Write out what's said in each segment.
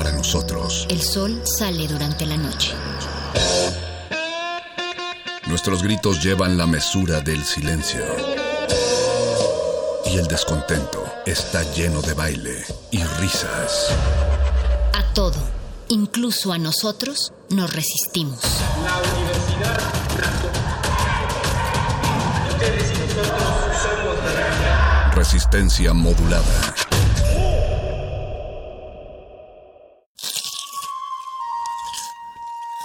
Para nosotros. El sol sale durante la noche. Nuestros gritos llevan la mesura del silencio. Y el descontento está lleno de baile y risas. A todo, incluso a nosotros, nos resistimos. La universidad Ustedes y nosotros somos de Resistencia modulada.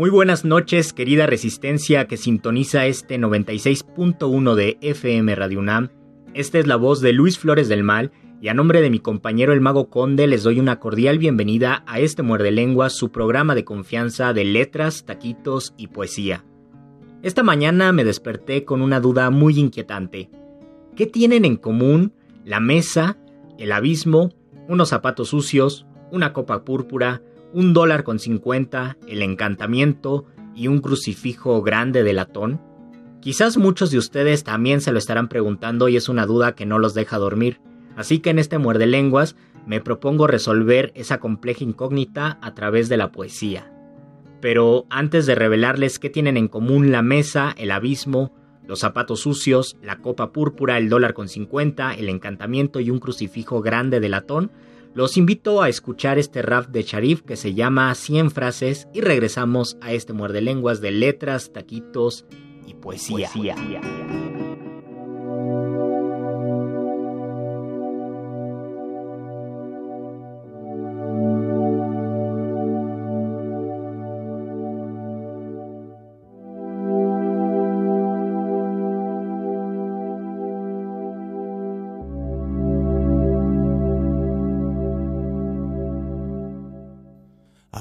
Muy buenas noches, querida resistencia que sintoniza este 96.1 de FM Radio UNAM. Esta es la voz de Luis Flores del Mal y a nombre de mi compañero el Mago Conde les doy una cordial bienvenida a este Muerde Lenguas, su programa de confianza de letras, taquitos y poesía. Esta mañana me desperté con una duda muy inquietante. ¿Qué tienen en común la mesa, el abismo, unos zapatos sucios, una copa púrpura, un dólar con cincuenta, el encantamiento y un crucifijo grande de latón? Quizás muchos de ustedes también se lo estarán preguntando y es una duda que no los deja dormir. Así que en este muerde lenguas me propongo resolver esa compleja incógnita a través de la poesía. Pero antes de revelarles qué tienen en común la mesa, el abismo, los zapatos sucios, la copa púrpura, el dólar con 50, el encantamiento y un crucifijo grande de latón, los invito a escuchar este rap de Sharif que se llama 100 frases y regresamos a este muerde lenguas de letras, taquitos y poesía. poesía.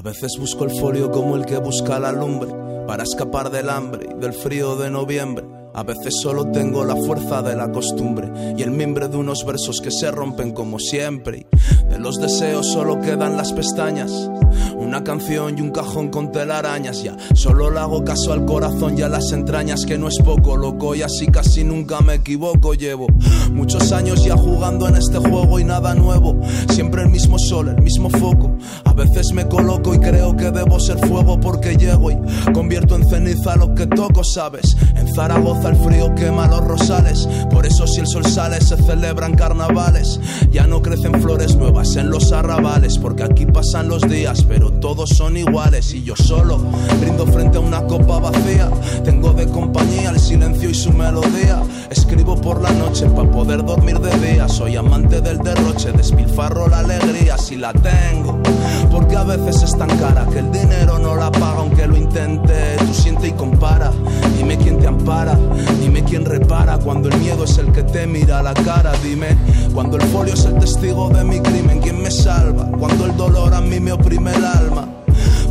Veces busco el folio como el que busca la lumbre para escapar del hambre y del frío de noviembre. A veces solo tengo la fuerza de la costumbre y el mimbre de unos versos que se rompen como siempre. De los deseos solo quedan las pestañas, una canción y un cajón con telarañas. Ya solo le hago caso al corazón y a las entrañas, que no es poco, loco, y así casi nunca me equivoco. Llevo muchos años ya jugando en este juego y nada nuevo. Siempre el mismo sol, el mismo foco. A veces me coloco y creo que debo ser fuego porque llego y convierto en ceniza lo que toco, ¿sabes? En Zaragoza el frío quema los rosales. Por eso si el sol sale se celebran carnavales. Ya no crecen flores nuevas en los arrabales porque aquí pasan los días, pero todos son iguales y yo solo brindo frente a una copa vacía. Tengo de compañía el silencio y su melodía. Escribo por la noche para poder dormir de día. Soy amante del derroche, despilfarro la alegría si la tengo. Porque a veces es tan cara que el dinero no la paga aunque lo intente. Tú siente y compara. Dime quién te ampara, dime quién repara cuando el miedo es el que te mira a la cara. Dime cuando el folio es el testigo de mi crimen, quién me salva. Cuando el dolor a mí me oprime el alma.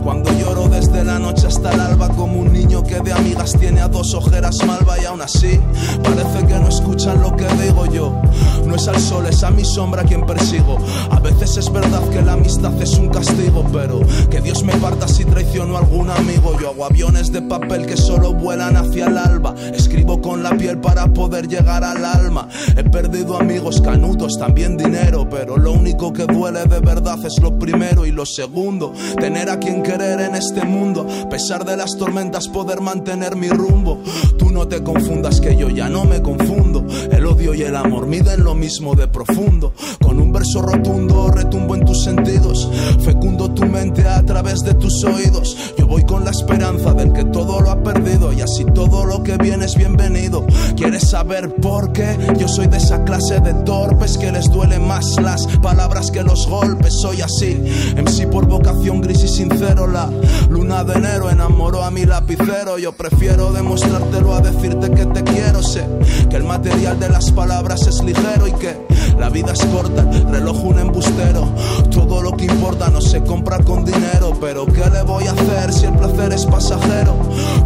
Cuando lloro desde la noche hasta el alba como un niño que de amigas tiene a dos ojeras malva y aún así parece que no escuchan lo que digo yo. No es al sol, es a mi sombra quien persigo. A veces es verdad que la amistad es un castigo, pero que Dios me parta si traiciono a algún amigo. Yo hago aviones de papel que solo vuelan hacia el alba. Escribo con la piel para poder llegar al alma. He perdido amigos canutos, también dinero, pero lo único que duele de verdad es lo primero y lo segundo. Tener a quien querer en este mundo, a pesar de las tormentas poder mantener mi rumbo. Tú no te confundas que yo ya no me confundo. El odio y el amor miden lo mismo de profundo. Con un verso rotundo retumbo en tus sentidos, fecundo tu mente a través de tus oídos. Yo voy con la esperanza del que todo lo ha perdido y así todo lo que viene es bienvenido. ¿Quieres saber por qué? Yo soy de esa clase de torpes que les duele más las palabras que los golpes. Soy así, en sí por vocación gris y sincero. La luna de enero enamoró a mi lapicero. Yo prefiero demostrártelo a decirte que te quiero. Sé que el material de las palabras es ligero y que la vida es corta, el reloj un embustero. Todo lo que importa no se compra con dinero, pero ¿qué le voy a hacer si el placer es pasajero?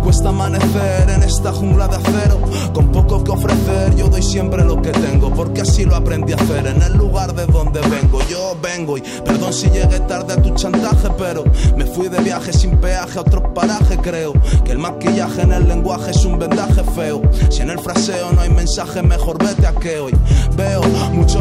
Cuesta amanecer en esta jungla de acero, con poco que ofrecer yo doy siempre lo que tengo, porque así lo aprendí a hacer en el lugar de donde vengo. Yo vengo y perdón si llegué tarde a tu chantaje, pero me fui de viaje sin peaje a otro paraje, creo que el maquillaje en el lenguaje es un vendaje feo. Si en el fraseo no hay mensaje, mejor vete a que hoy veo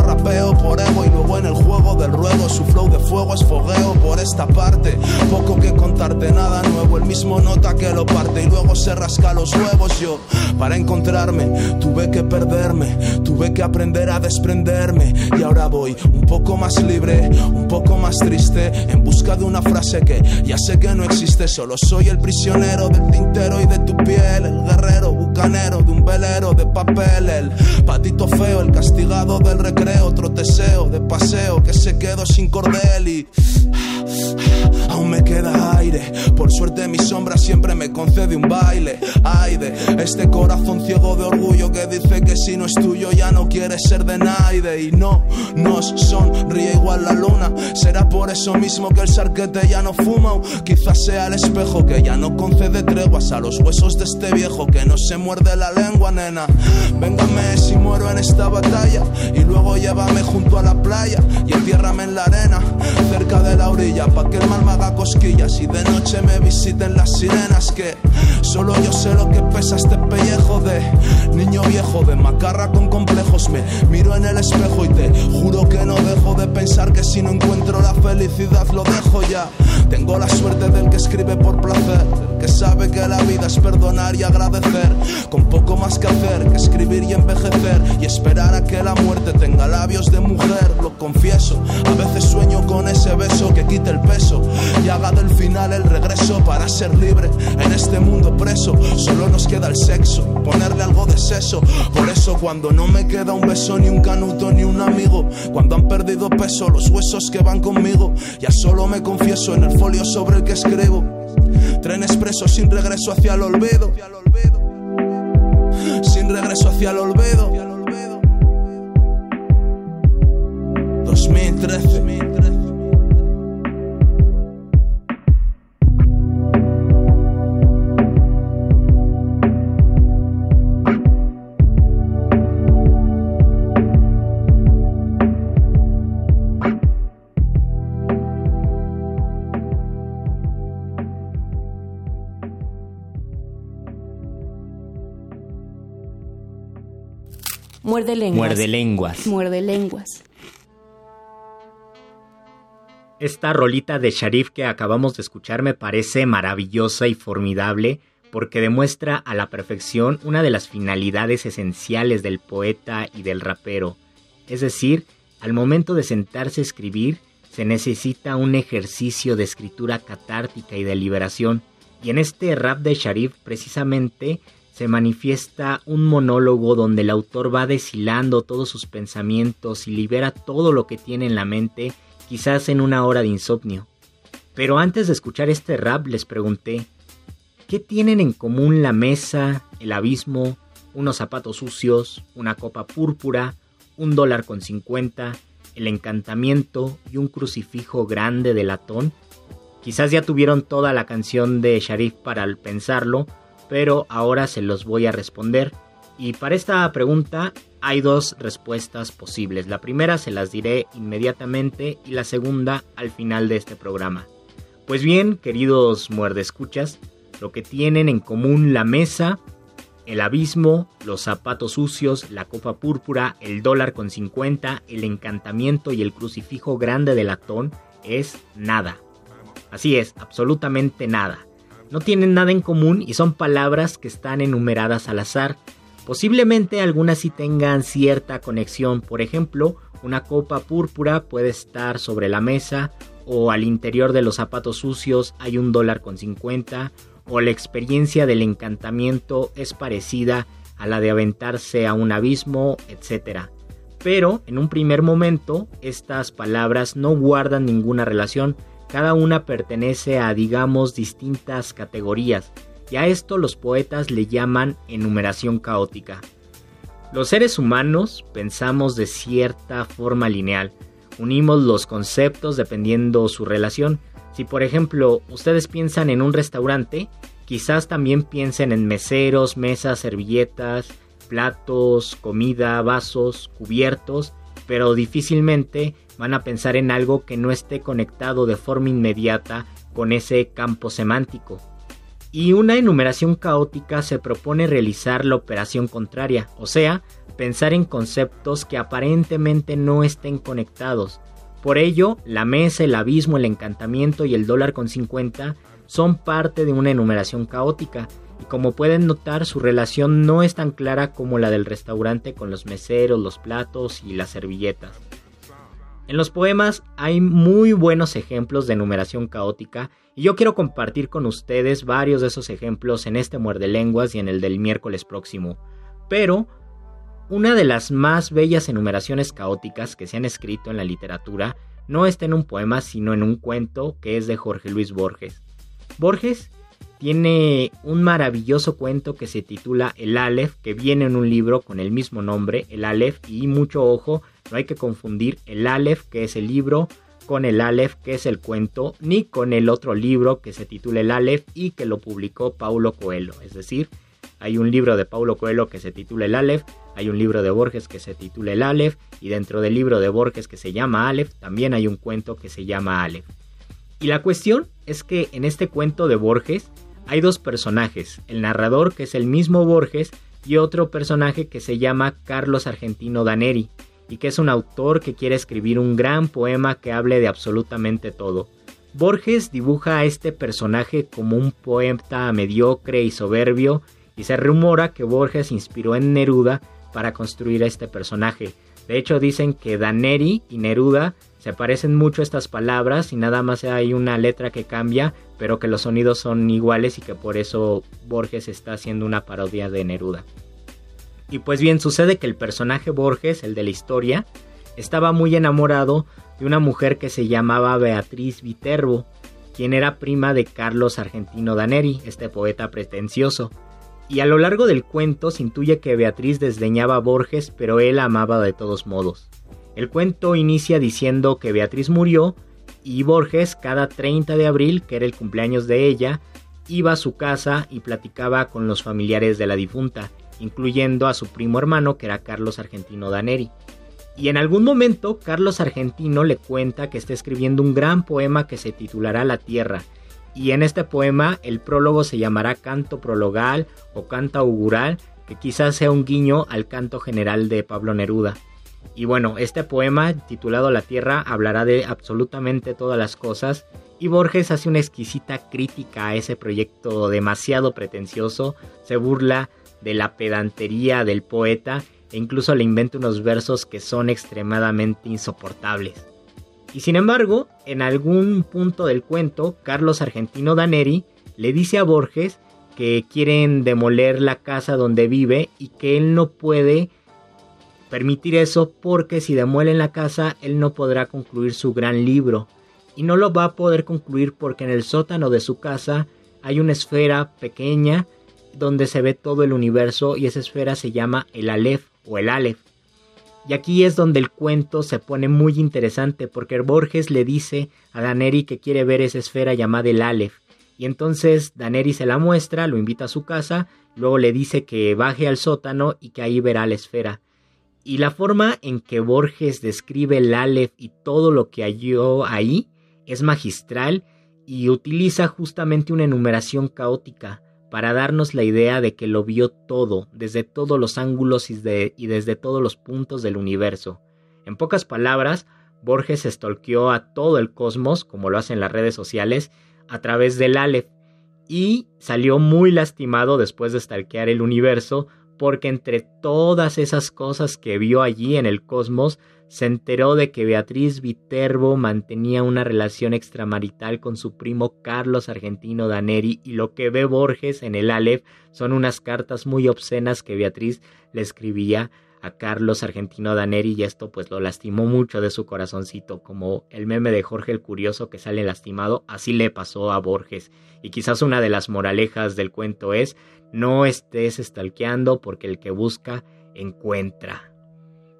rapeo por ego y luego en el juego del ruego su flow de fuego es fogueo por esta parte. Poco que contarte, nada nuevo, el mismo nota que lo parte y luego se rasca los huevos. Yo, para encontrarme, tuve que perderme, tuve que aprender a desprenderme. Y ahora voy un poco más libre, un poco más triste, en busca de una frase que ya sé que no existe, solo soy el prisionero del tintero y de tu piel, el guerrero bucanero de un velero de papel, el patito feo, el castigado del recreo, otro deseo de paseo que se quedó sin cordel y aún me queda aire. Por suerte mi sombra siempre me concede un baile. Ay este corazón ciego de orgullo que dice que si no es tuyo ya no quiere ser de nadie. Y no nos sonríe igual la luna. Será por eso mismo que el sarquete ya no fuma. O quizás sea el espejo que ya no concede treguas a los huesos de este viejo que no se muerde la lengua, nena. Véngame si muero en esta batalla. Y luego llévame junto a la playa y entiérrame en la arena, cerca de la orilla, pa' que el mal me haga cosquillas y de noche me visiten las sirenas. Que solo yo sé lo que pesa este pellejo de niño viejo, de macarra con complejos. Me miro en el espejo y te juro que no dejo de pensar que si no encuentro la felicidad lo dejo ya. Tengo la suerte del que escribe por placer, que sabe que la vida es perdonar y agradecer, con poco más que hacer que escribir y envejecer y esperar a que la muerte tenga labios de mujer, lo confieso. A veces sueño con ese beso que quite el peso y haga del final el regreso para ser libre en este mundo preso. Solo nos queda el sexo, ponerle algo de seso. Por eso cuando no me queda un beso, ni un canuto, ni un amigo, cuando han perdido peso los huesos que van conmigo, ya solo me confieso en el folio sobre el que escribo. Tren expreso sin regreso hacia el olvido. Sin regreso hacia el olvido. 2013. Muerde lenguas. Muerde lenguas. Muerde lenguas. Esta rolita de Sharif que acabamos de escuchar me parece maravillosa y formidable porque demuestra a la perfección una de las finalidades esenciales del poeta y del rapero. Es decir, al momento de sentarse a escribir, se necesita un ejercicio de escritura catártica y de liberación. Y en este rap de Sharif precisamente se manifiesta un monólogo donde el autor va deshilando todos sus pensamientos y libera todo lo que tiene en la mente, quizás en una hora de insomnio. Pero antes de escuchar este rap les pregunté, ¿qué tienen en común la mesa, el abismo, unos zapatos sucios, una copa púrpura, un dólar con cincuenta, el encantamiento y un crucifijo grande de latón? Quizás ya tuvieron toda la canción de Sharif para pensarlo, pero ahora se los voy a responder. Y para esta pregunta hay dos respuestas posibles. La primera se las diré inmediatamente y la segunda al final de este programa. Pues bien, queridos muerdescuchas, lo que tienen en común la mesa, el abismo, los zapatos sucios, la copa púrpura, el dólar con 50, el encantamiento y el crucifijo grande de latón es nada. Así es, absolutamente nada. No tienen nada en común y son palabras que están enumeradas al azar. Posiblemente algunas sí tengan cierta conexión, por ejemplo, una copa púrpura puede estar sobre la mesa o al interior de los zapatos sucios hay un dólar con 50 o la experiencia del encantamiento es parecida a la de aventarse a un abismo, etc. Pero en un primer momento estas palabras no guardan ninguna relación, cada una pertenece a digamos distintas categorías y a esto los poetas le llaman enumeración caótica. Los seres humanos pensamos de cierta forma lineal, unimos los conceptos dependiendo su relación. Si por ejemplo ustedes piensan en un restaurante, quizás también piensen en meseros, mesas, servilletas, platos, comida, vasos, cubiertos, pero difícilmente van a pensar en algo que no esté conectado de forma inmediata con ese campo semántico. Y una enumeración caótica se propone realizar la operación contraria, o sea, pensar en conceptos que aparentemente no estén conectados. Por ello, la mesa, el abismo, el encantamiento y el dólar con 50 son parte de una enumeración caótica, y como pueden notar su relación no es tan clara como la del restaurante con los meseros, los platos y las servilletas. En los poemas hay muy buenos ejemplos de enumeración caótica y yo quiero compartir con ustedes varios de esos ejemplos en este muerde lenguas y en el del miércoles próximo. Pero una de las más bellas enumeraciones caóticas que se han escrito en la literatura no está en un poema sino en un cuento que es de Jorge Luis Borges. Borges tiene un maravilloso cuento que se titula El Aleph, que viene en un libro con el mismo nombre, El Aleph, y mucho ojo, no hay que confundir el Aleph, que es el libro, con el Aleph, que es el cuento, ni con el otro libro que se titula El Aleph y que lo publicó Paulo Coelho. Es decir, hay un libro de Paulo Coelho que se titula El Aleph, hay un libro de Borges que se titula El Aleph, y dentro del libro de Borges que se llama Aleph, también hay un cuento que se llama Aleph. Y la cuestión es que en este cuento de Borges, hay dos personajes, el narrador que es el mismo Borges y otro personaje que se llama Carlos Argentino Daneri y que es un autor que quiere escribir un gran poema que hable de absolutamente todo. Borges dibuja a este personaje como un poeta mediocre y soberbio y se rumora que Borges inspiró en Neruda para construir a este personaje. De hecho dicen que Daneri y Neruda se parecen mucho estas palabras y nada más hay una letra que cambia, pero que los sonidos son iguales y que por eso Borges está haciendo una parodia de Neruda. Y pues bien, sucede que el personaje Borges, el de la historia, estaba muy enamorado de una mujer que se llamaba Beatriz Viterbo, quien era prima de Carlos Argentino Daneri, este poeta pretencioso. Y a lo largo del cuento se intuye que Beatriz desdeñaba a Borges, pero él amaba de todos modos. El cuento inicia diciendo que Beatriz murió y Borges cada 30 de abril, que era el cumpleaños de ella, iba a su casa y platicaba con los familiares de la difunta, incluyendo a su primo hermano que era Carlos Argentino Daneri. Y en algún momento Carlos Argentino le cuenta que está escribiendo un gran poema que se titulará La Tierra, y en este poema el prólogo se llamará Canto Prologal o Canto Augural, que quizás sea un guiño al canto general de Pablo Neruda. Y bueno, este poema titulado La Tierra hablará de absolutamente todas las cosas y Borges hace una exquisita crítica a ese proyecto demasiado pretencioso, se burla de la pedantería del poeta e incluso le inventa unos versos que son extremadamente insoportables. Y sin embargo, en algún punto del cuento, Carlos Argentino Daneri le dice a Borges que quieren demoler la casa donde vive y que él no puede permitir eso porque si demuelen la casa él no podrá concluir su gran libro y no lo va a poder concluir porque en el sótano de su casa hay una esfera pequeña donde se ve todo el universo y esa esfera se llama el Aleph o el Aleph. Y aquí es donde el cuento se pone muy interesante porque Borges le dice a Daneri que quiere ver esa esfera llamada el Aleph. Y entonces Daneri se la muestra, lo invita a su casa, luego le dice que baje al sótano y que ahí verá la esfera. Y la forma en que Borges describe el Aleph y todo lo que halló ahí es magistral y utiliza justamente una enumeración caótica para darnos la idea de que lo vio todo, desde todos los ángulos y, desde todos los puntos del universo. En pocas palabras, Borges estolqueó a todo el cosmos, como lo hacen las redes sociales, a través del Aleph, y salió muy lastimado después de stalkear el universo porque entre todas esas cosas que vio allí en el cosmos, se enteró de que Beatriz Viterbo mantenía una relación extramarital con su primo Carlos Argentino Daneri y lo que ve Borges en el Aleph son unas cartas muy obscenas que Beatriz le escribía a Carlos Argentino Daneri y esto pues lo lastimó mucho de su corazoncito, como el meme de Jorge el Curioso que sale lastimado, así le pasó a Borges. Y quizás una de las moralejas del cuento es no estés estalqueando porque el que busca encuentra.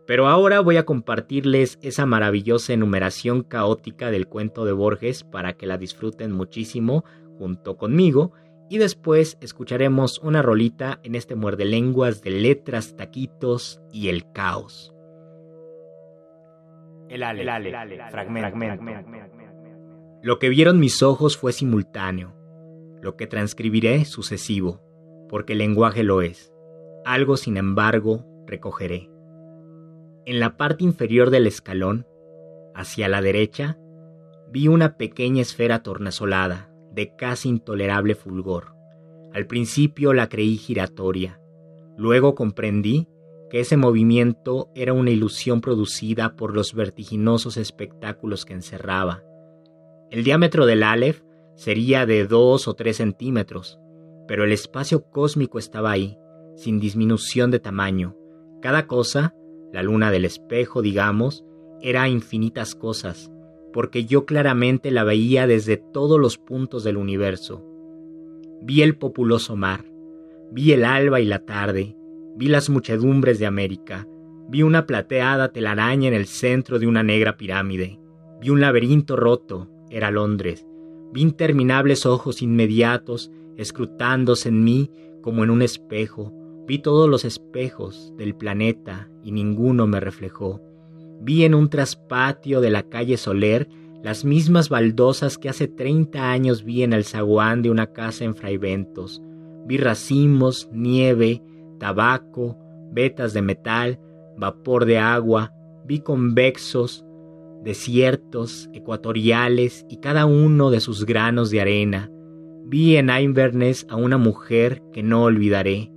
Pero ahora voy a compartirles esa maravillosa enumeración caótica del cuento de Borges para que la disfruten muchísimo junto conmigo y después escucharemos una rolita en este muerde lenguas de letras, taquitos y el caos. El ale, fragmento. Lo que vieron mis ojos fue simultáneo, lo que transcribiré sucesivo, porque el lenguaje lo es. Algo, sin embargo, recogeré. En la parte inferior del escalón, hacia la derecha, vi una pequeña esfera tornasolada, de casi intolerable fulgor. Al principio la creí giratoria, luego comprendí que ese movimiento era una ilusión producida por los vertiginosos espectáculos que encerraba. El diámetro del Aleph sería de dos o tres centímetros, pero el espacio cósmico estaba ahí, sin disminución de tamaño. Cada cosa la luna del espejo, digamos, era infinitas cosas, porque yo claramente la veía desde todos los puntos del universo. Vi el populoso mar, vi el alba y la tarde, vi las muchedumbres de América, vi una plateada telaraña en el centro de una negra pirámide, vi un laberinto roto, era Londres, vi interminables ojos inmediatos escrutándose en mí como en un espejo, Vi todos los espejos del planeta y ninguno me reflejó. Vi en un traspatio de la calle Soler las mismas baldosas que hace treinta años vi en el zaguán de una casa en Fraiventos. Vi racimos, nieve, tabaco, vetas de metal, vapor de agua, vi convexos, desiertos, ecuatoriales y cada uno de sus granos de arena. Vi en Inverness a una mujer que no olvidaré,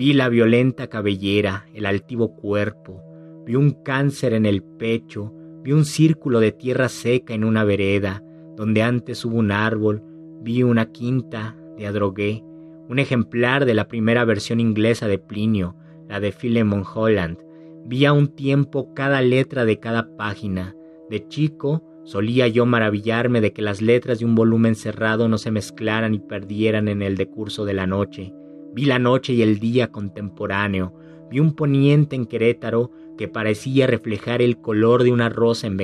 Vi la violenta cabellera, el altivo cuerpo, vi un cáncer en el pecho, vi un círculo de tierra seca en una vereda, donde antes hubo un árbol, vi una quinta de Adrogué, un ejemplar de la primera versión inglesa de Plinio, la de Philemon Holland. Vi a un tiempo cada letra de cada página. De chico solía yo maravillarme de que las letras de un volumen cerrado no se mezclaran y perdieran en el decurso de la noche. Vi la noche y el día contemporáneo, vi un poniente en Querétaro que parecía reflejar el color de una rosa en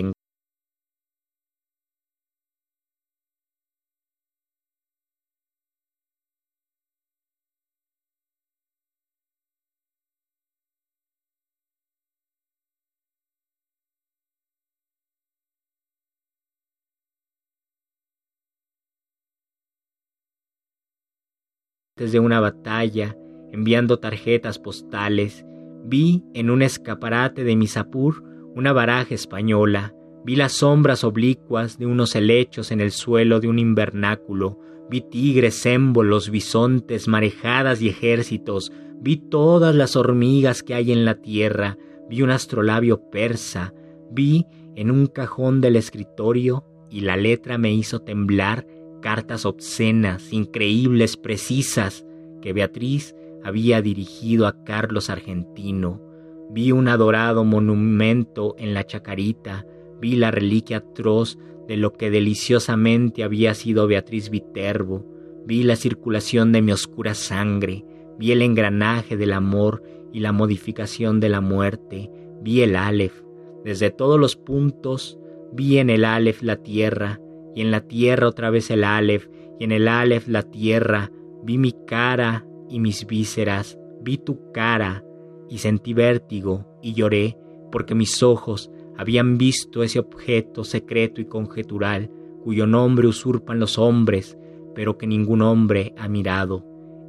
desde una batalla, enviando tarjetas postales, vi en un escaparate de Misapur una baraja española, vi las sombras oblicuas de unos helechos en el suelo de un invernáculo, vi tigres, émbolos, bisontes, marejadas y ejércitos, vi todas las hormigas que hay en la tierra, vi un astrolabio persa, vi en un cajón del escritorio y la letra me hizo temblar cartas obscenas, increíbles, precisas, que Beatriz había dirigido a Carlos Argentino. Vi un adorado monumento en la chacarita, vi la reliquia atroz de lo que deliciosamente había sido Beatriz Viterbo, vi la circulación de mi oscura sangre, vi el engranaje del amor y la modificación de la muerte, vi el Aleph. Desde todos los puntos vi en el Aleph la tierra, y en la tierra otra vez el Aleph, y en el Aleph la tierra, vi mi cara y mis vísceras, vi tu cara, y sentí vértigo, y lloré, porque mis ojos habían visto ese objeto secreto y conjetural, cuyo nombre usurpan los hombres, pero que ningún hombre ha mirado,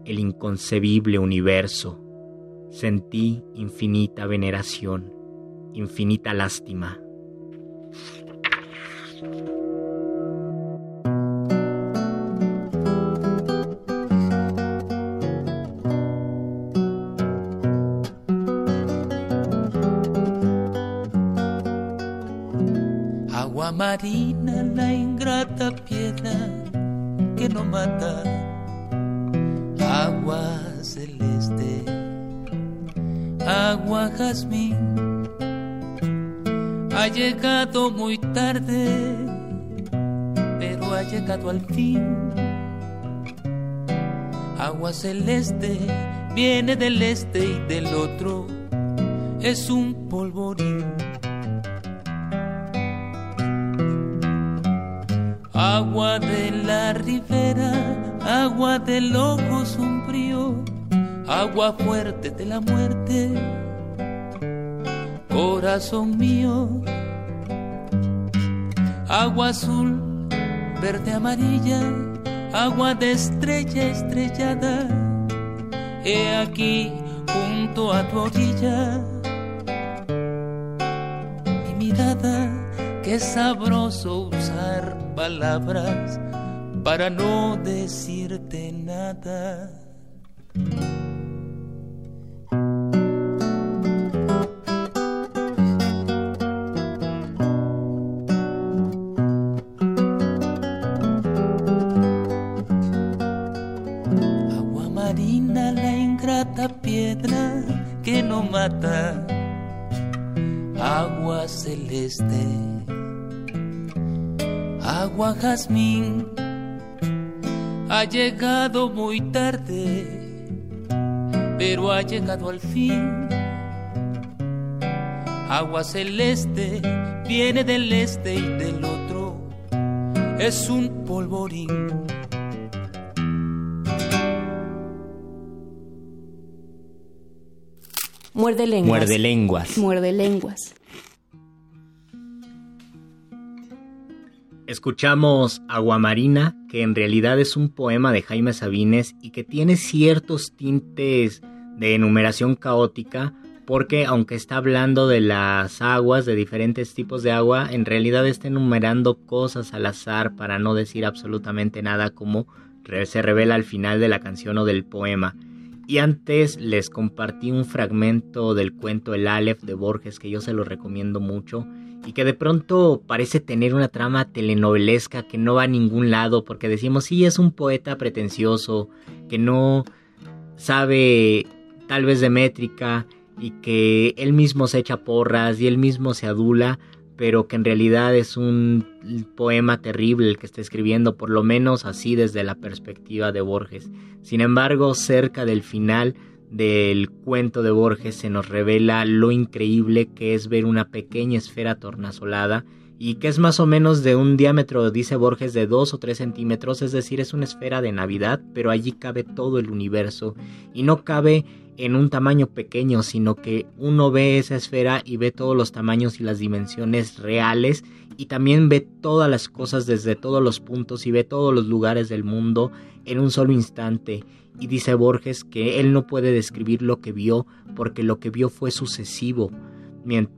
el inconcebible universo. Sentí infinita veneración, infinita lástima. Marina, la ingrata piedra que no mata. Agua celeste, agua jazmín. Ha llegado muy tarde, pero ha llegado al fin. Agua celeste viene del este y del otro es un polvorín. Agua de la ribera, agua del ojo sombrío, agua fuerte de la muerte, corazón mío. Agua azul, verde, amarilla, agua de estrella estrellada. He aquí junto a tu orilla mi mirada, qué sabroso usar palabras para no decirte nada. Agua marina, la ingrata piedra que no mata. Agua celeste agua jazmín ha llegado muy tarde, pero ha llegado al fin. Agua celeste viene del este y del otro, es un polvorín. Muerde lenguas. Muerde lenguas. Muerde lenguas. Escuchamos Aguamarina, que en realidad es un poema de Jaime Sabines y que tiene ciertos tintes de enumeración caótica, porque aunque está hablando de las aguas, de diferentes tipos de agua, en realidad está enumerando cosas al azar para no decir absolutamente nada como se revela al final de la canción o del poema. Y antes les compartí un fragmento del cuento El Aleph de Borges que yo se lo recomiendo mucho y que de pronto parece tener una trama telenovelesca que no va a ningún lado porque decimos sí es un poeta pretencioso que no sabe tal vez de métrica y que él mismo se echa porras y él mismo se adula pero que en realidad es un poema terrible el que está escribiendo, por lo menos así desde la perspectiva de Borges. Sin embargo, cerca del final del cuento de Borges se nos revela lo increíble que es ver una pequeña esfera tornasolada y que es más o menos de un diámetro, dice Borges, de 2 o 3 centímetros, es decir, es una esfera de Navidad, pero allí cabe todo el universo y no cabe en un tamaño pequeño, sino que uno ve esa esfera y ve todos los tamaños y las dimensiones reales y también ve todas las cosas desde todos los puntos y ve todos los lugares del mundo en un solo instante. Y dice Borges que él no puede describir lo que vio porque lo que vio fue sucesivo.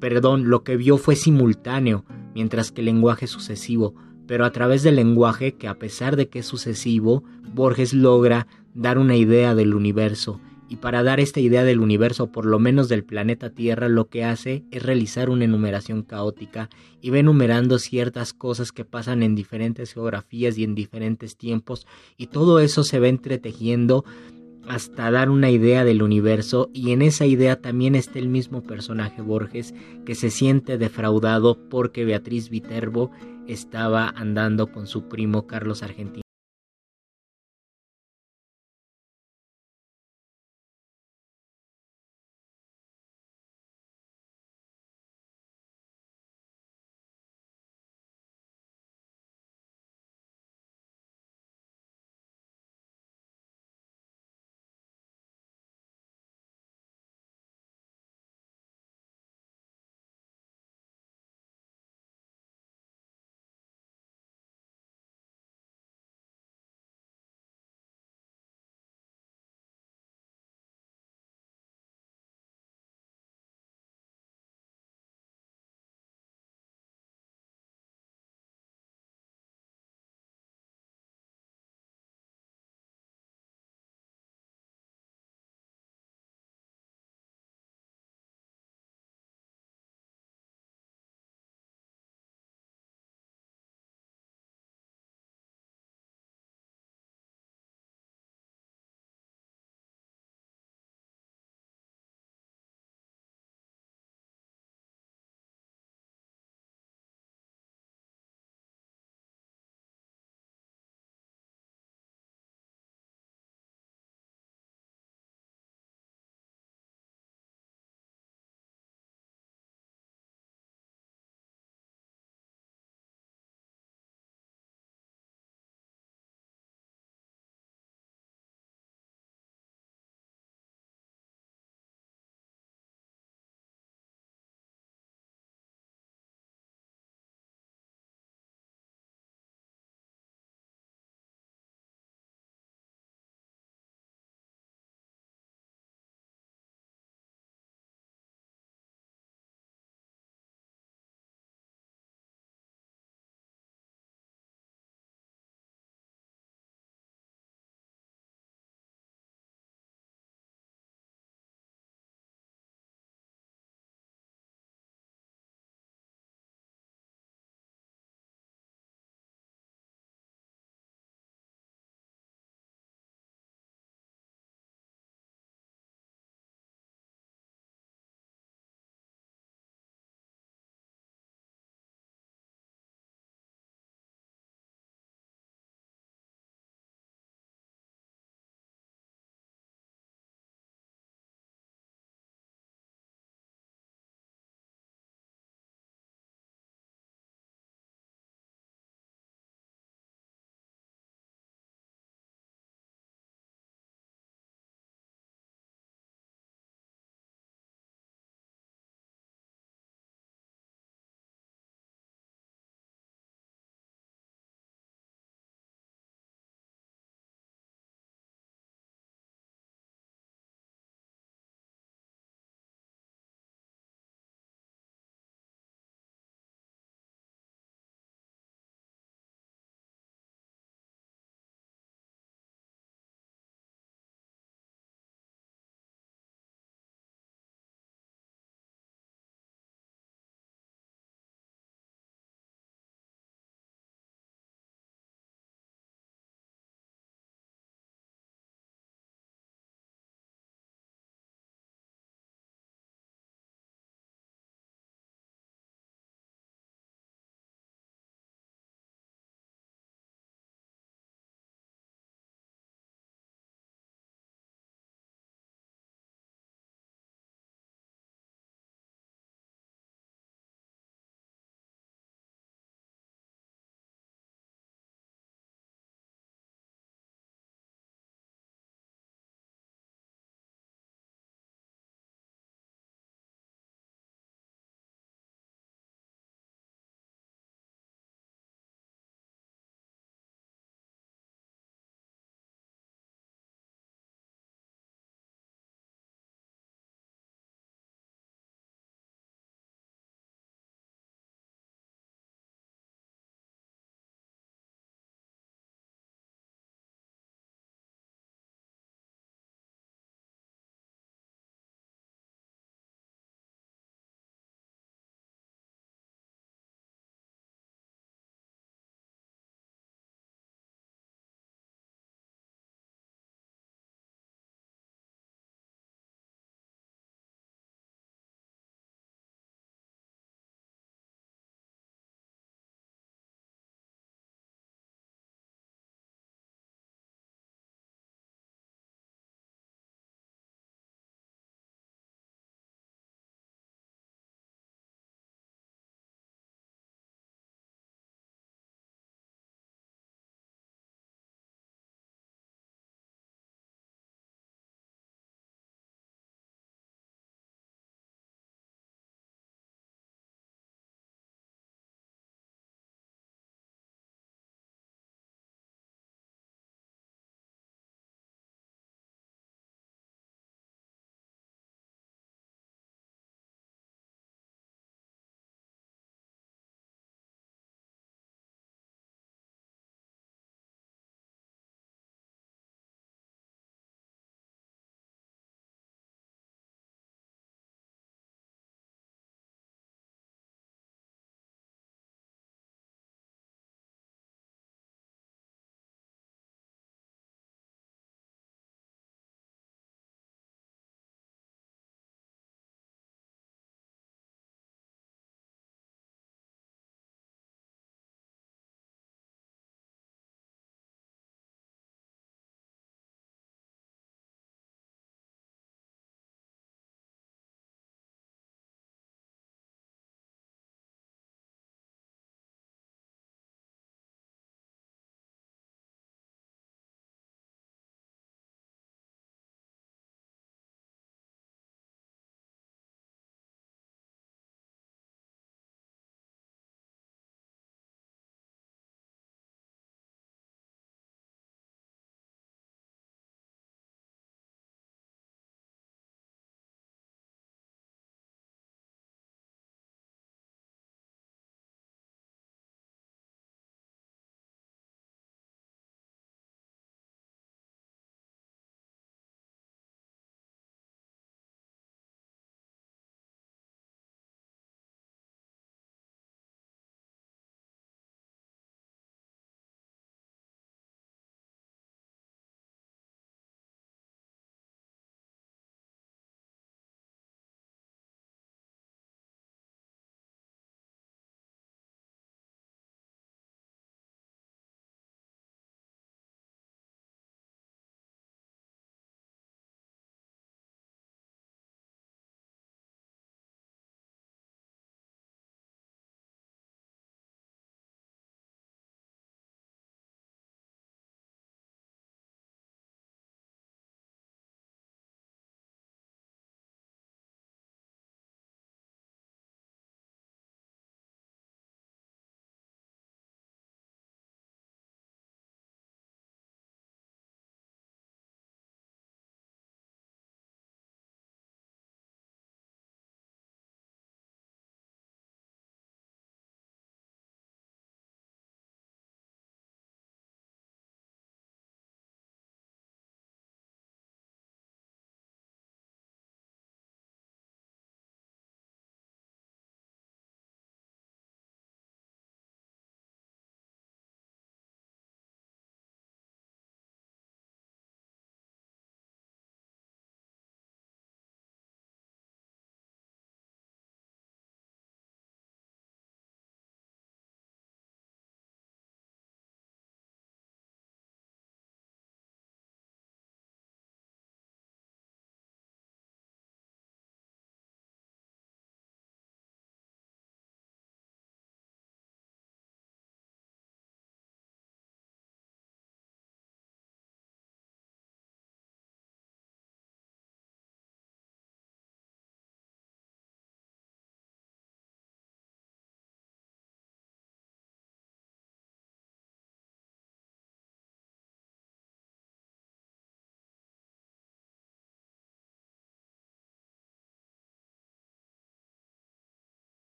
Perdón, lo que vio fue simultáneo, mientras que el lenguaje es sucesivo. Pero a través del lenguaje, que a pesar de que es sucesivo, Borges logra dar una idea del universo y para dar esta idea del universo, por lo menos del planeta Tierra, lo que hace es realizar una enumeración caótica y va enumerando ciertas cosas que pasan en diferentes geografías y en diferentes tiempos y todo eso se va entretejiendo hasta dar una idea del universo y en esa idea también está el mismo personaje Borges que se siente defraudado porque Beatriz Viterbo estaba andando con su primo Carlos Argentino.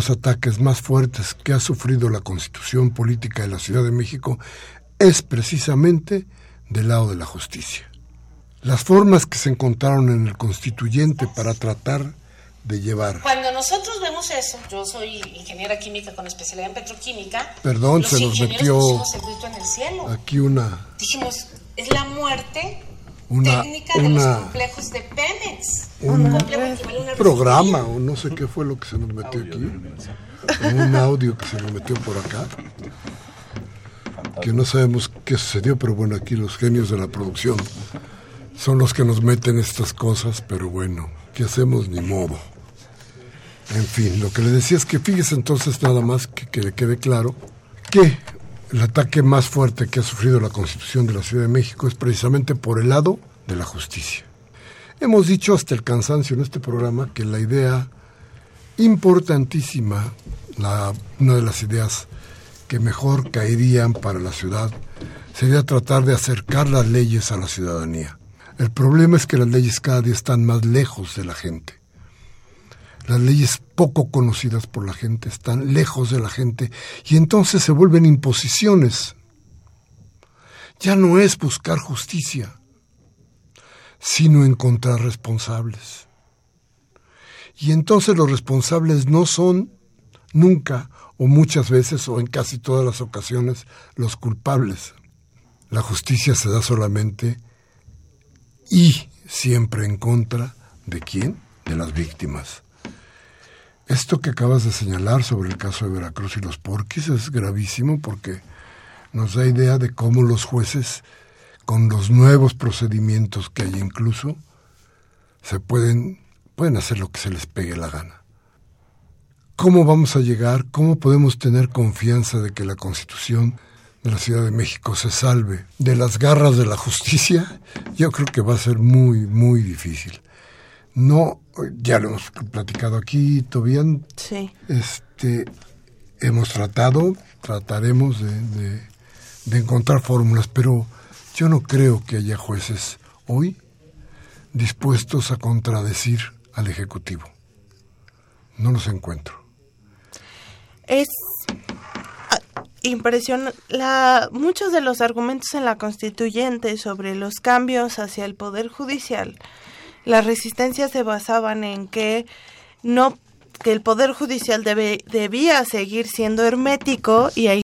Los ataques más fuertes que ha sufrido la constitución política de la Ciudad de México es precisamente del lado de la justicia. Las formas que se encontraron en el constituyente para tratar de llevar. Cuando nosotros vemos eso, yo soy ingeniera química con especialidad en petroquímica. Perdón, se nos metió en el cielo. aquí una. Dijimos, es la muerte una, técnica de los complejos de Pemex. Un, programa o no sé qué fue lo que se nos metió aquí. un audio que se nos metió por acá. Que no sabemos qué sucedió, pero bueno, aquí los genios de la producción son los que nos meten estas cosas, pero bueno, ¿qué hacemos? Ni modo. En fin, lo que le decía es que fíjese entonces nada más que, que le quede claro que el ataque más fuerte que ha sufrido la Constitución de la Ciudad de México es precisamente por el lado de la justicia. Hemos dicho hasta el cansancio en este programa que la idea importantísima, una de las ideas que mejor caerían para la ciudad, sería tratar de acercar las leyes a la ciudadanía. El problema es que las leyes cada día están más lejos de la gente. Las leyes poco conocidas por la gente están lejos de la gente y entonces se vuelven imposiciones. Ya no es buscar justicia, sino encontrar responsables. Y entonces los responsables no son nunca o muchas veces o en casi todas las ocasiones los culpables. La justicia se da solamente y siempre en contra de quién? De las víctimas. Esto que acabas de señalar sobre el caso de Veracruz y los porquis es gravísimo porque nos da idea de cómo los jueces, con los nuevos procedimientos que hay incluso, se pueden, pueden hacer lo que se les pegue la gana. ¿Cómo vamos a llegar? ¿Cómo podemos tener confianza de que la Constitución de la Ciudad de México se salve de las garras de la justicia, yo creo que va a ser muy, muy difícil. No, ya lo hemos platicado aquí, Tobian. Sí. Este, hemos tratado, trataremos de, de encontrar fórmulas, pero yo no creo que haya jueces hoy dispuestos a contradecir al Ejecutivo. No los encuentro. Es impresión la muchos de los argumentos en la constituyente sobre los cambios hacia el poder judicial las resistencias se basaban en que no que el poder judicial debe, debía seguir siendo hermético y ahí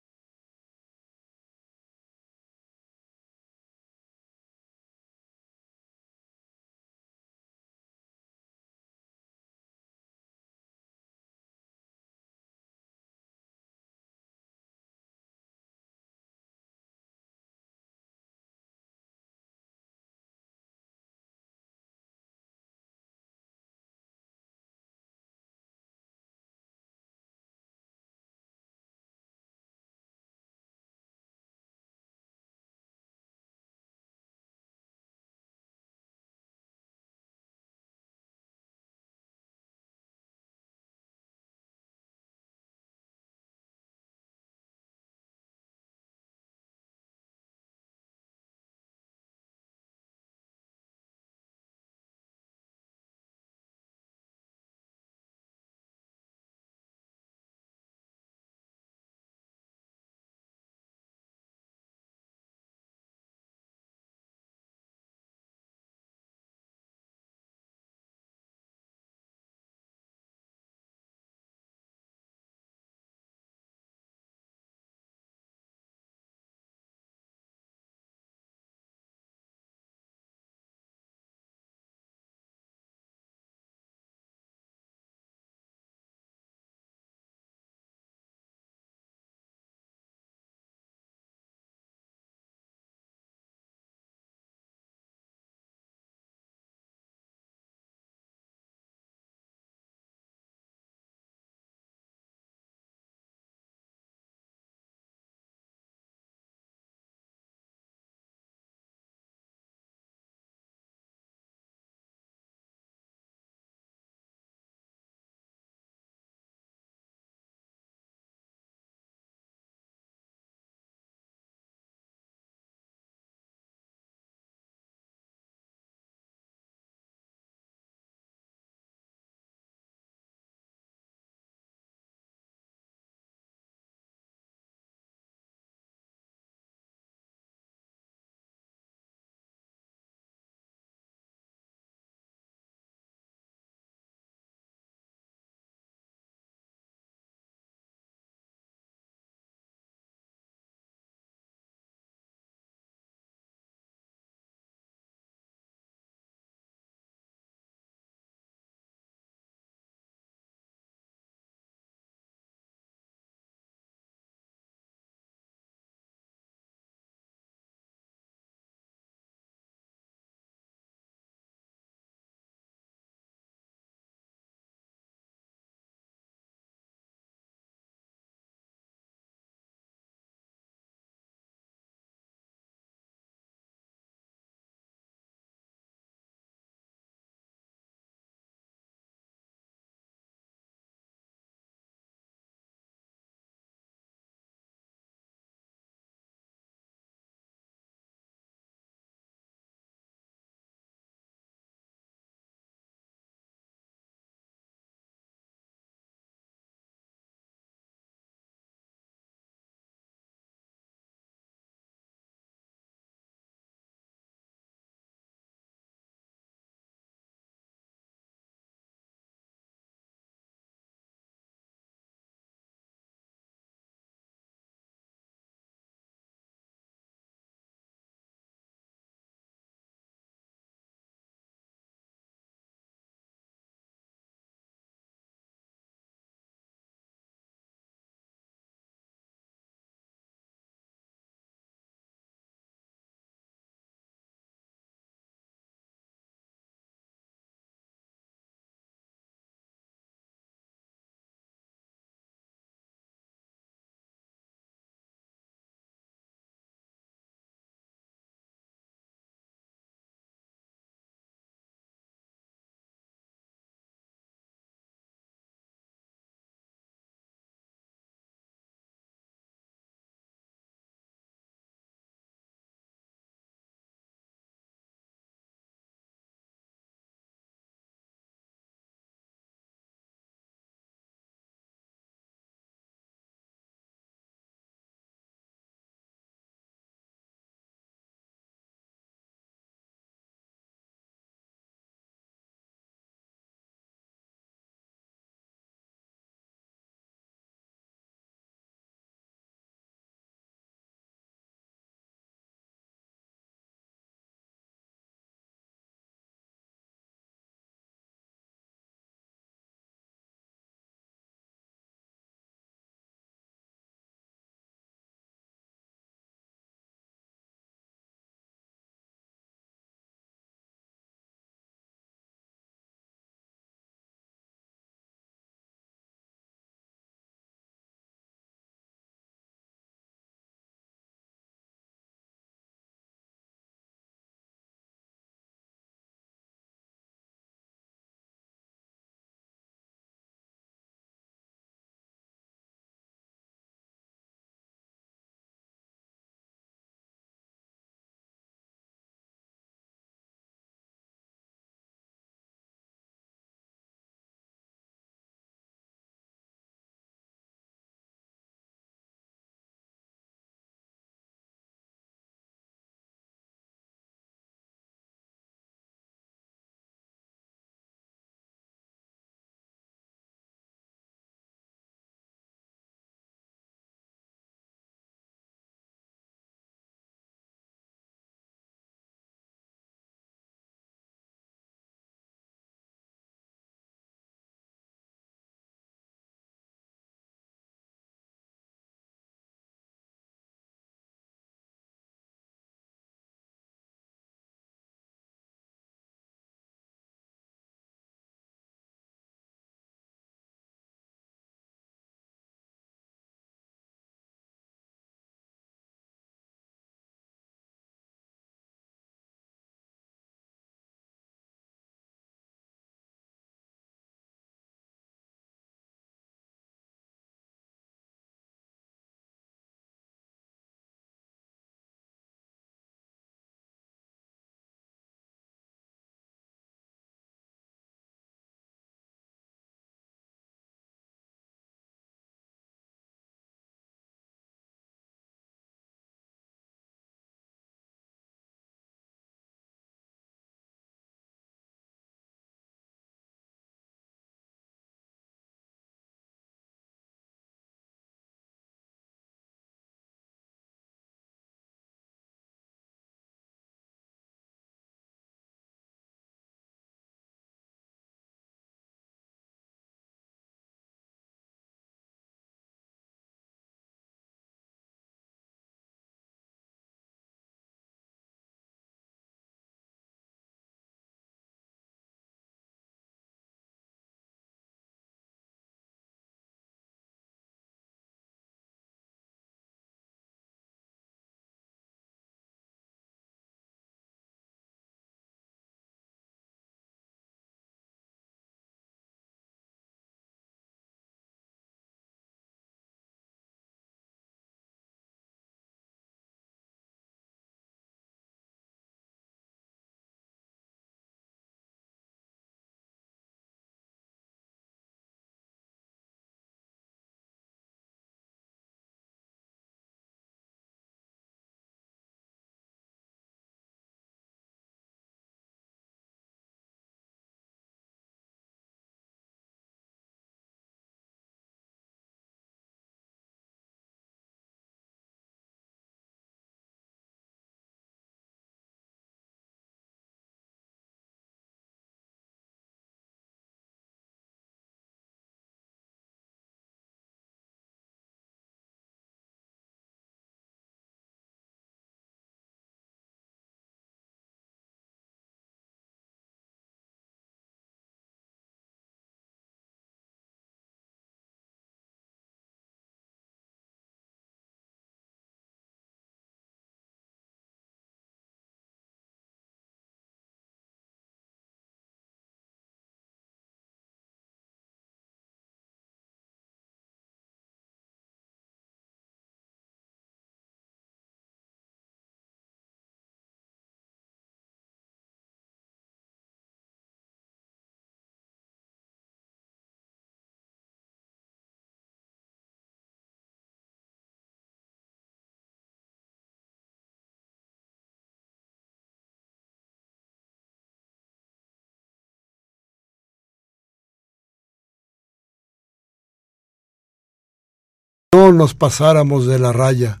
no nos pasáramos de la raya,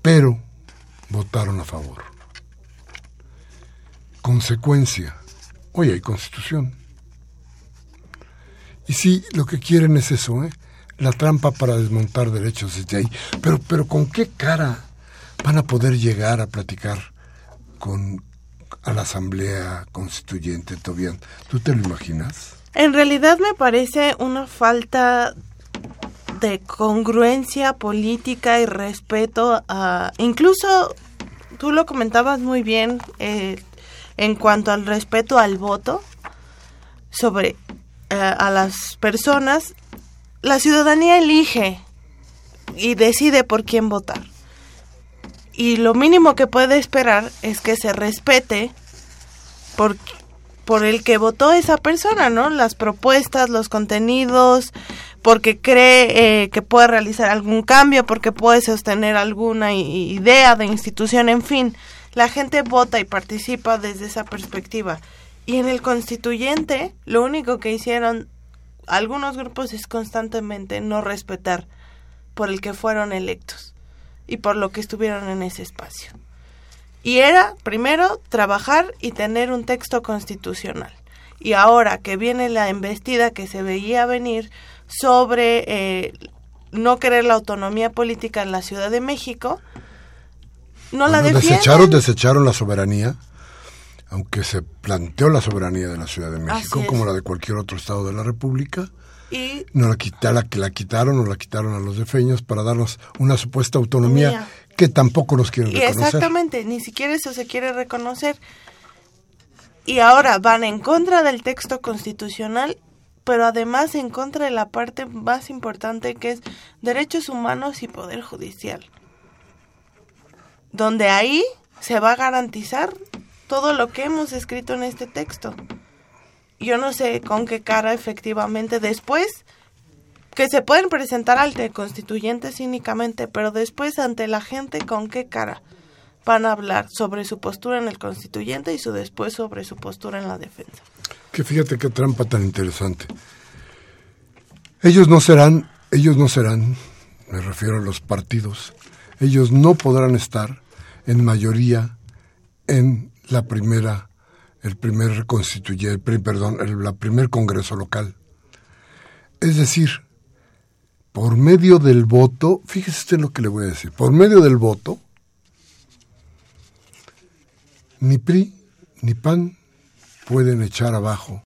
pero votaron a favor. Consecuencia, hoy hay constitución. Y sí, lo que quieren es eso, ¿eh? la trampa para desmontar derechos desde ahí. Pero, pero ¿con qué cara van a poder llegar a platicar con a la Asamblea Constituyente, Tobián? ¿Tú te lo imaginas? En realidad me parece una falta de congruencia política y respeto a... Incluso tú lo comentabas muy bien eh, en cuanto al respeto al voto sobre eh, a las personas. La ciudadanía elige y decide por quién votar. Y lo mínimo que puede esperar es que se respete por, por el que votó esa persona, ¿no? Las propuestas, los contenidos, porque cree eh, que puede realizar algún cambio, porque puede sostener alguna idea de institución, en fin, la gente vota y participa desde esa perspectiva. Y en el constituyente, lo único que hicieron algunos grupos es constantemente no respetar por el que fueron electos y por lo que estuvieron en ese espacio. Y era, primero, trabajar y tener un texto constitucional. Y ahora que viene la embestida que se veía venir, sobre eh, no querer la autonomía política en la Ciudad de México, no la defienden. Desecharon, desecharon la soberanía, aunque se planteó la soberanía de la Ciudad de México como la de cualquier otro estado de la República. Y no la, la, la quitaron o la quitaron a los defeños para darnos una supuesta autonomía que tampoco nos quieren reconocer. Exactamente, ni siquiera eso se quiere reconocer. Y ahora van en contra del texto constitucional pero además en contra de la parte más importante que es derechos humanos y poder judicial. Donde ahí se va a garantizar todo lo que hemos escrito en este texto. Yo no sé con qué cara efectivamente después que se pueden presentar ante constituyentes cínicamente, pero después ante la gente con qué cara van a hablar sobre su postura en el constituyente y su después sobre su postura en la defensa. Que fíjate qué trampa tan interesante. Ellos no serán, ellos no serán, me refiero a los partidos, ellos no podrán estar en mayoría en la primera, el primer constituyente, perdón, el la primer congreso local. Es decir, por medio del voto, fíjese usted lo que le voy a decir, por medio del voto, ni PRI ni PAN pueden echar abajo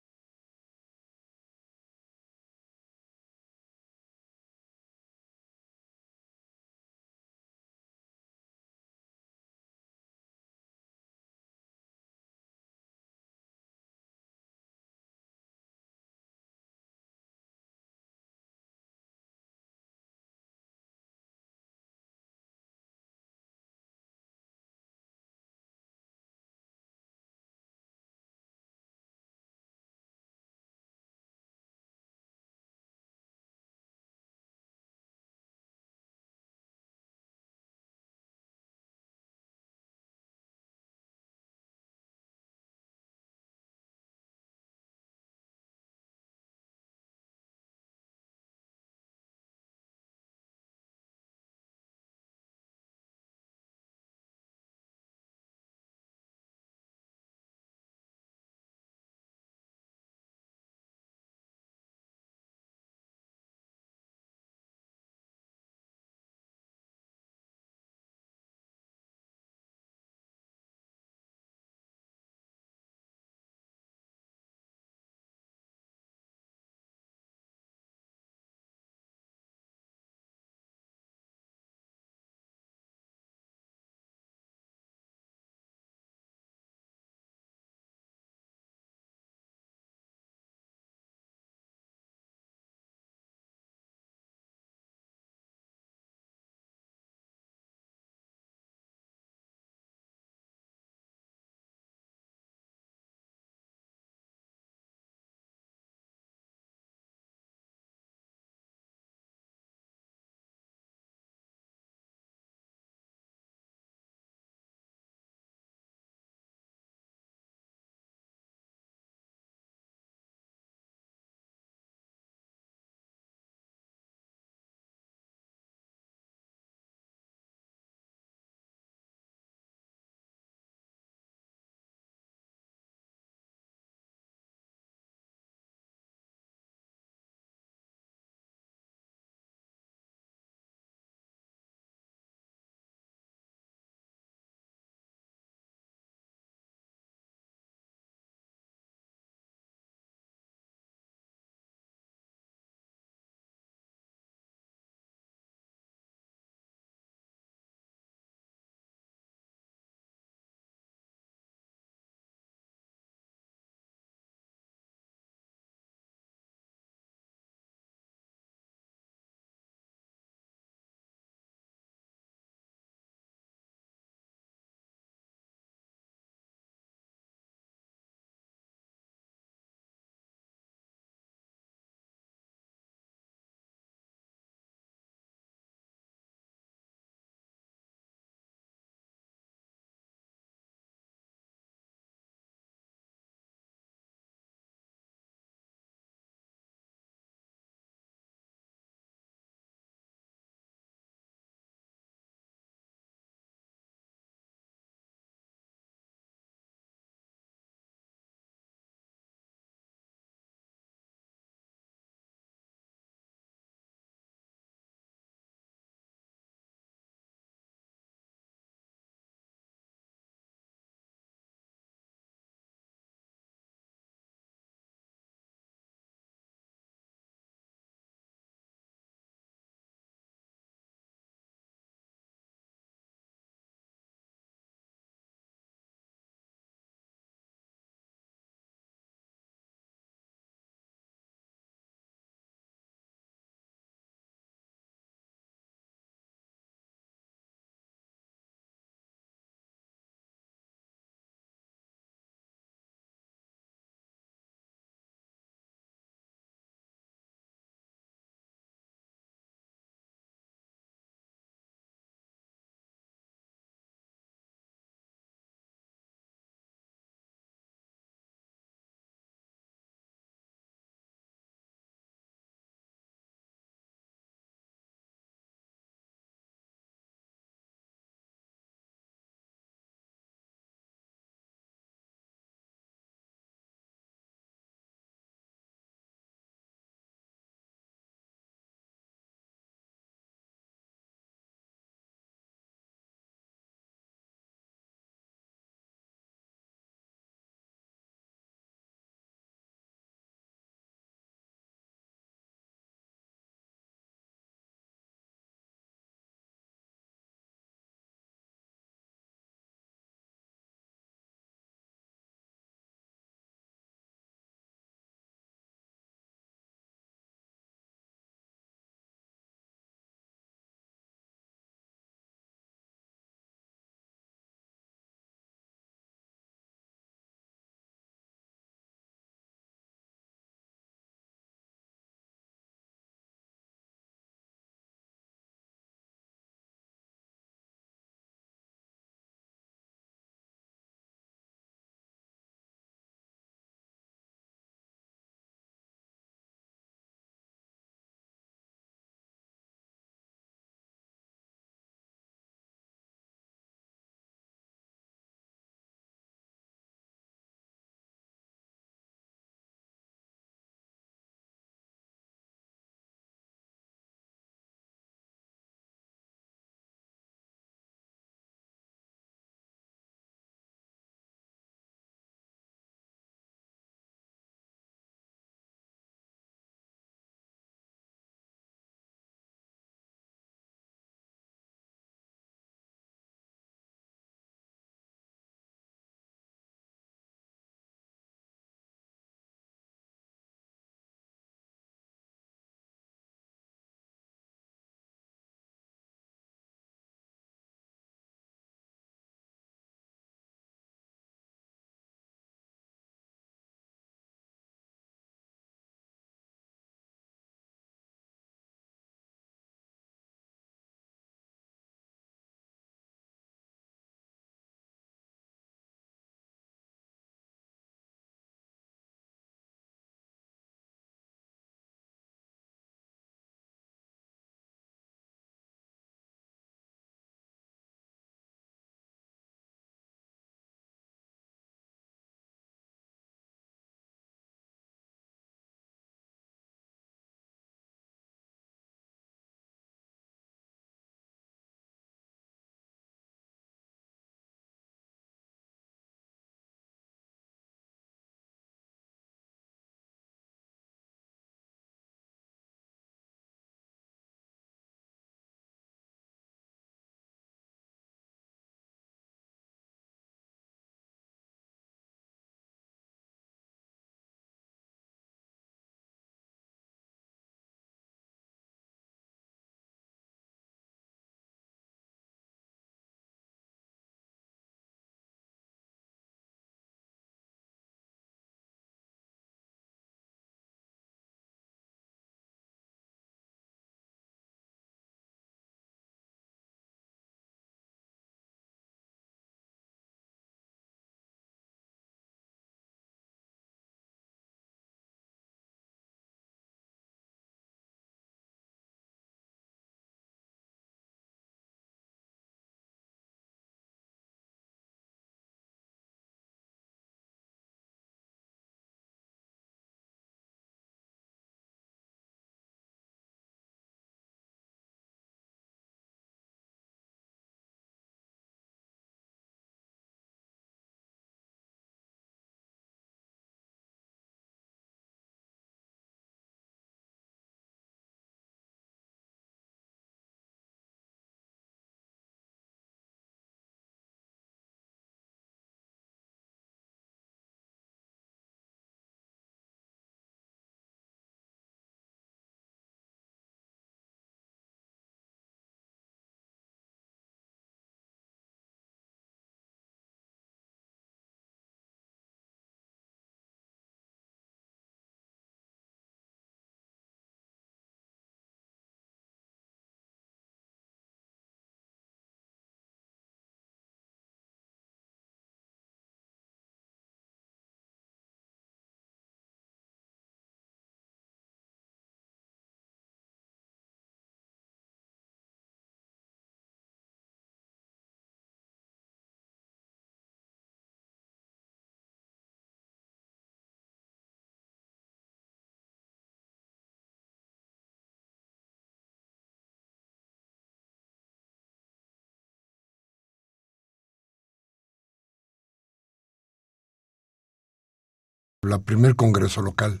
la primer congreso local.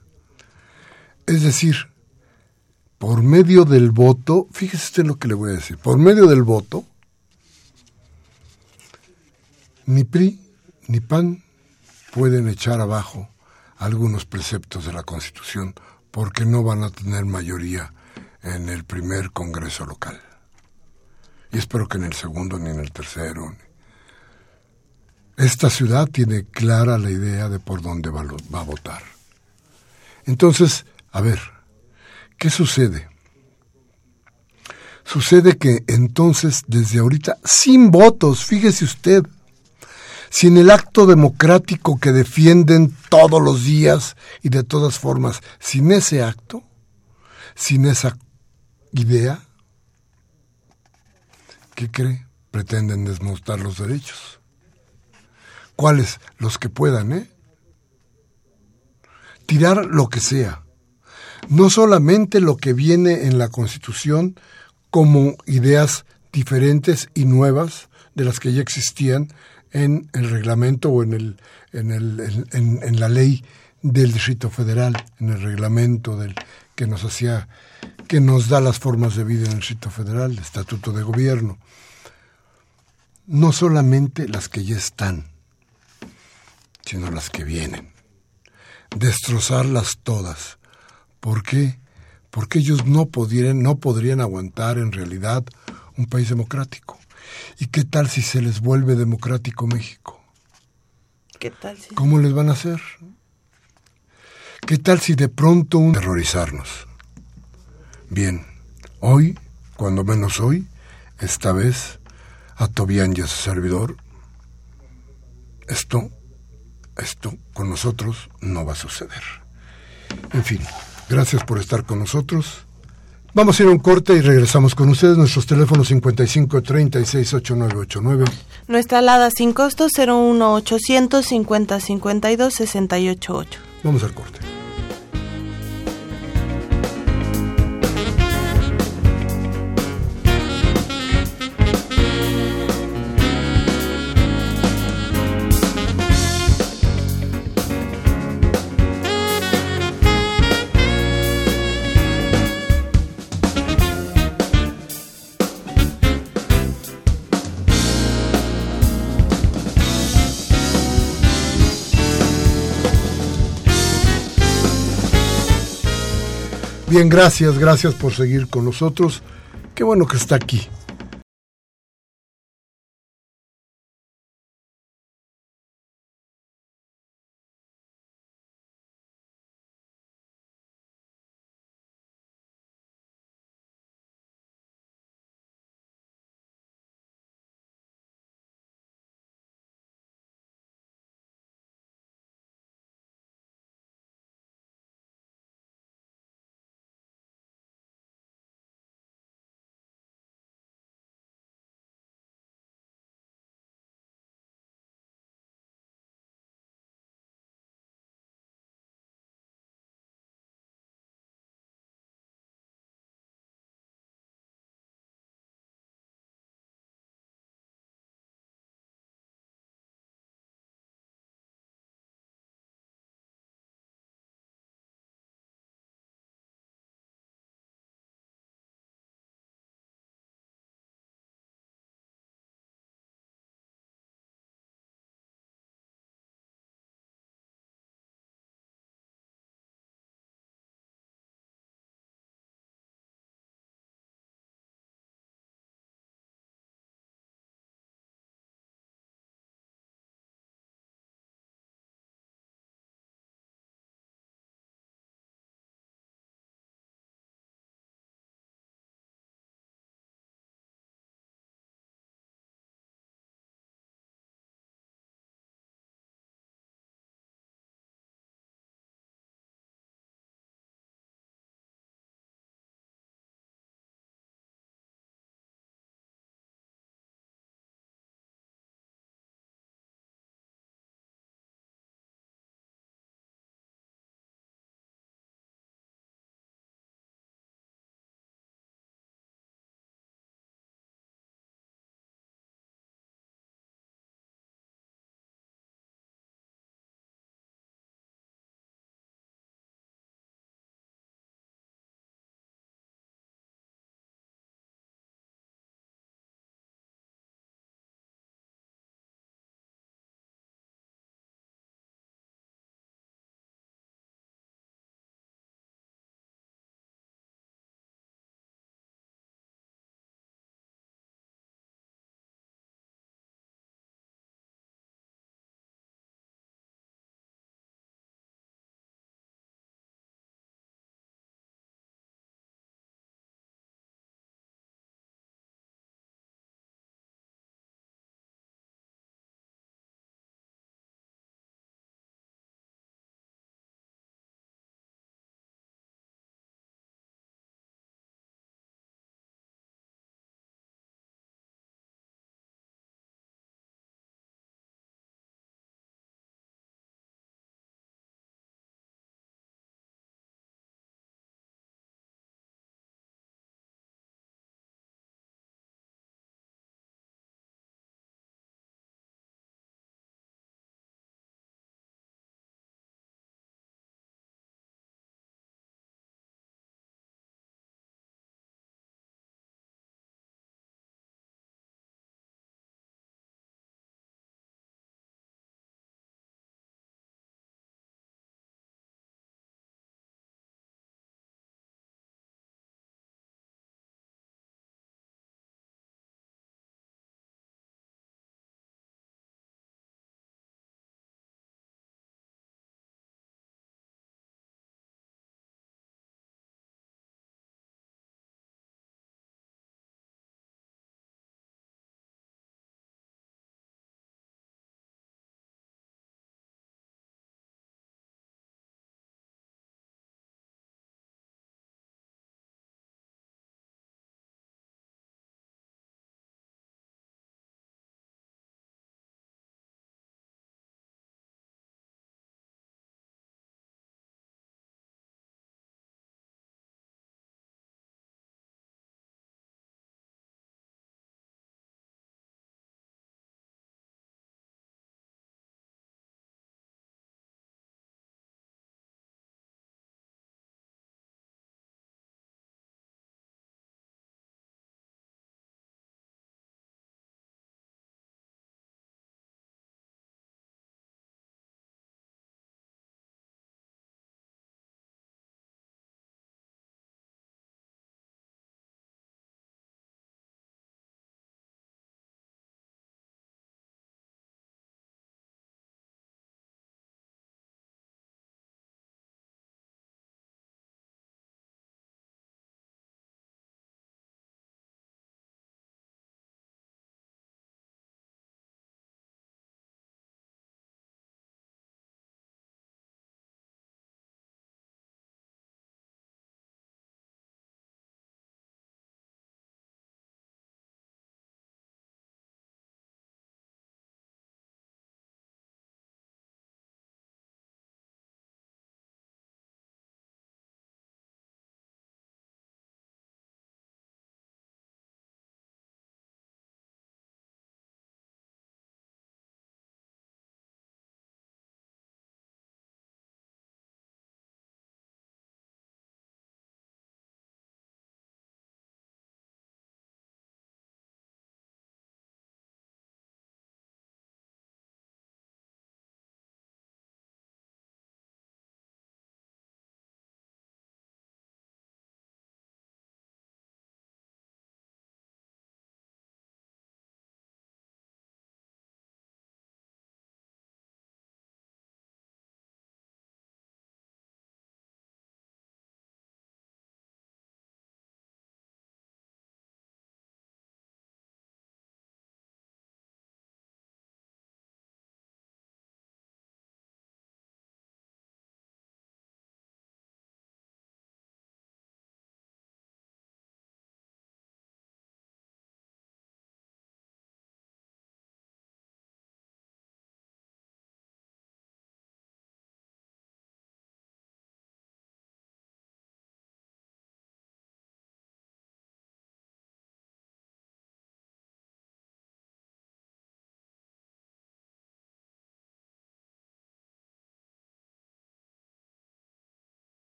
Es decir, por medio del voto, fíjese usted lo que le voy a decir, por medio del voto, ni PRI ni PAN pueden echar abajo algunos preceptos de la Constitución porque no van a tener mayoría en el primer Congreso local. Y espero que en el segundo ni en el tercero. Esta ciudad tiene clara la idea de por dónde va, va a votar. Entonces, a ver, ¿qué sucede? Sucede que entonces, desde ahorita, sin votos, fíjese usted, sin el acto democrático que defienden todos los días y de todas formas, sin ese acto, sin esa idea, ¿qué cree? Pretenden desmontar los derechos. ¿Cuáles? Los que puedan, ¿eh? Tirar lo que sea. No solamente lo que viene en la Constitución como ideas diferentes y nuevas de las que ya existían en el reglamento o en, el, en, el, en, la ley del Distrito Federal, en el reglamento del que nos hacía, que nos da las formas de vida en el Distrito Federal, el Estatuto de Gobierno. No solamente las que ya están, sino las que vienen. Destrozarlas todas. ¿Por qué? Porque ellos no, podrían, no podrían aguantar en realidad un país democrático. ¿Y qué tal si se les vuelve democrático México? ¿Qué tal si... ¿Cómo les van a hacer? ¿Qué tal si de pronto un... terrorizarnos? Bien, hoy, cuando menos hoy, esta vez, a Tobián y a su servidor, esto, esto con nosotros no va a suceder. En fin, gracias por estar con nosotros. Vamos a ir a un corte y regresamos con ustedes. Nuestros teléfonos 55 36 8989. Nuestra alada sin costo 01 800 50 52 688. Vamos al corte. Bien, gracias, gracias por seguir con nosotros. Qué bueno que está aquí.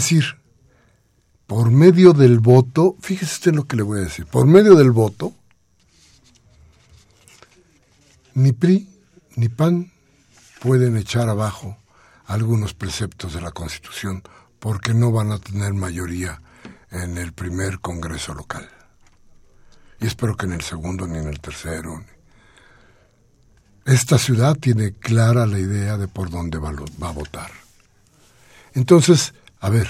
Decir, por medio del voto, fíjese usted lo que le voy a decir, por medio del voto, ni PRI ni PAN pueden echar abajo algunos preceptos de la Constitución porque no van a tener mayoría en el primer Congreso local. Y espero que en el segundo ni en el tercero. Esta ciudad tiene clara la idea de por dónde va, va a votar. Entonces, a ver,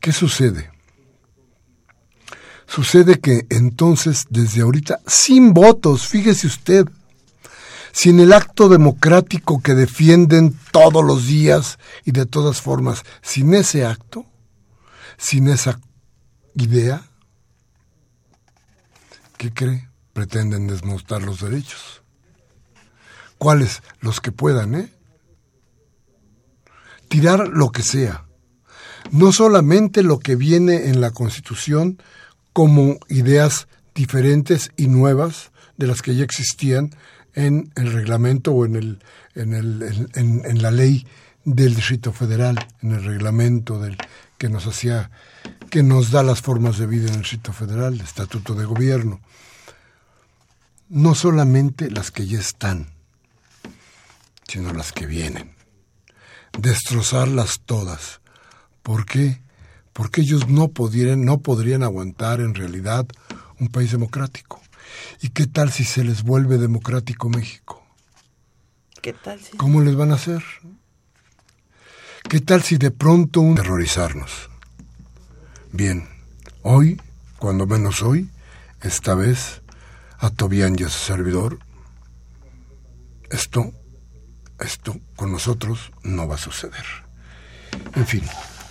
¿qué sucede? Sucede que entonces, desde ahorita, sin votos, fíjese usted, sin el acto democrático que defienden todos los días y de todas formas, sin ese acto, sin esa idea, ¿qué cree? Pretenden desmontar los derechos. ¿Cuáles? Los que puedan, ¿eh? Tirar lo que sea. No solamente lo que viene en la Constitución como ideas diferentes y nuevas de las que ya existían, en el reglamento o en, el, en, la ley del Distrito Federal, en el reglamento que nos hacía, que nos da las formas de vida en el Distrito Federal, el Estatuto de Gobierno. No solamente las que ya están, sino las que vienen. Destrozarlas todas. ¿Por qué? Porque ellos no, podrían, no podrían aguantar en realidad un país democrático. ¿Y qué tal si se les vuelve democrático México? ¿Qué tal si... ¿Cómo les van a hacer? ¿Qué tal si de pronto un... terrorizarnos? Bien, hoy, cuando menos hoy, esta vez, a Tobián y a su servidor, esto, esto con nosotros no va a suceder. En fin,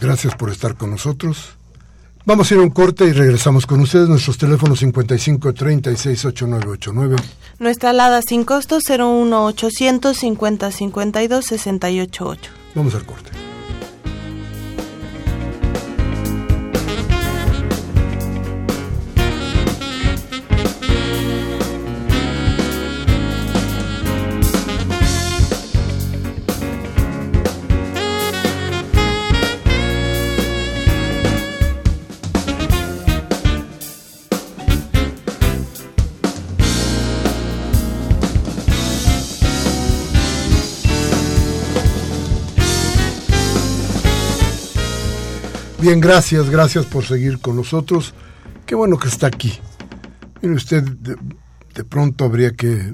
gracias por estar con nosotros. Vamos a ir a un corte y regresamos con ustedes. Nuestros teléfonos 55 36 8989. Nuestra alada sin costo 01 800 50 52 688. Vamos al corte. Bien, gracias, gracias por seguir con nosotros. Qué bueno que está aquí. Mire usted, de, pronto habría que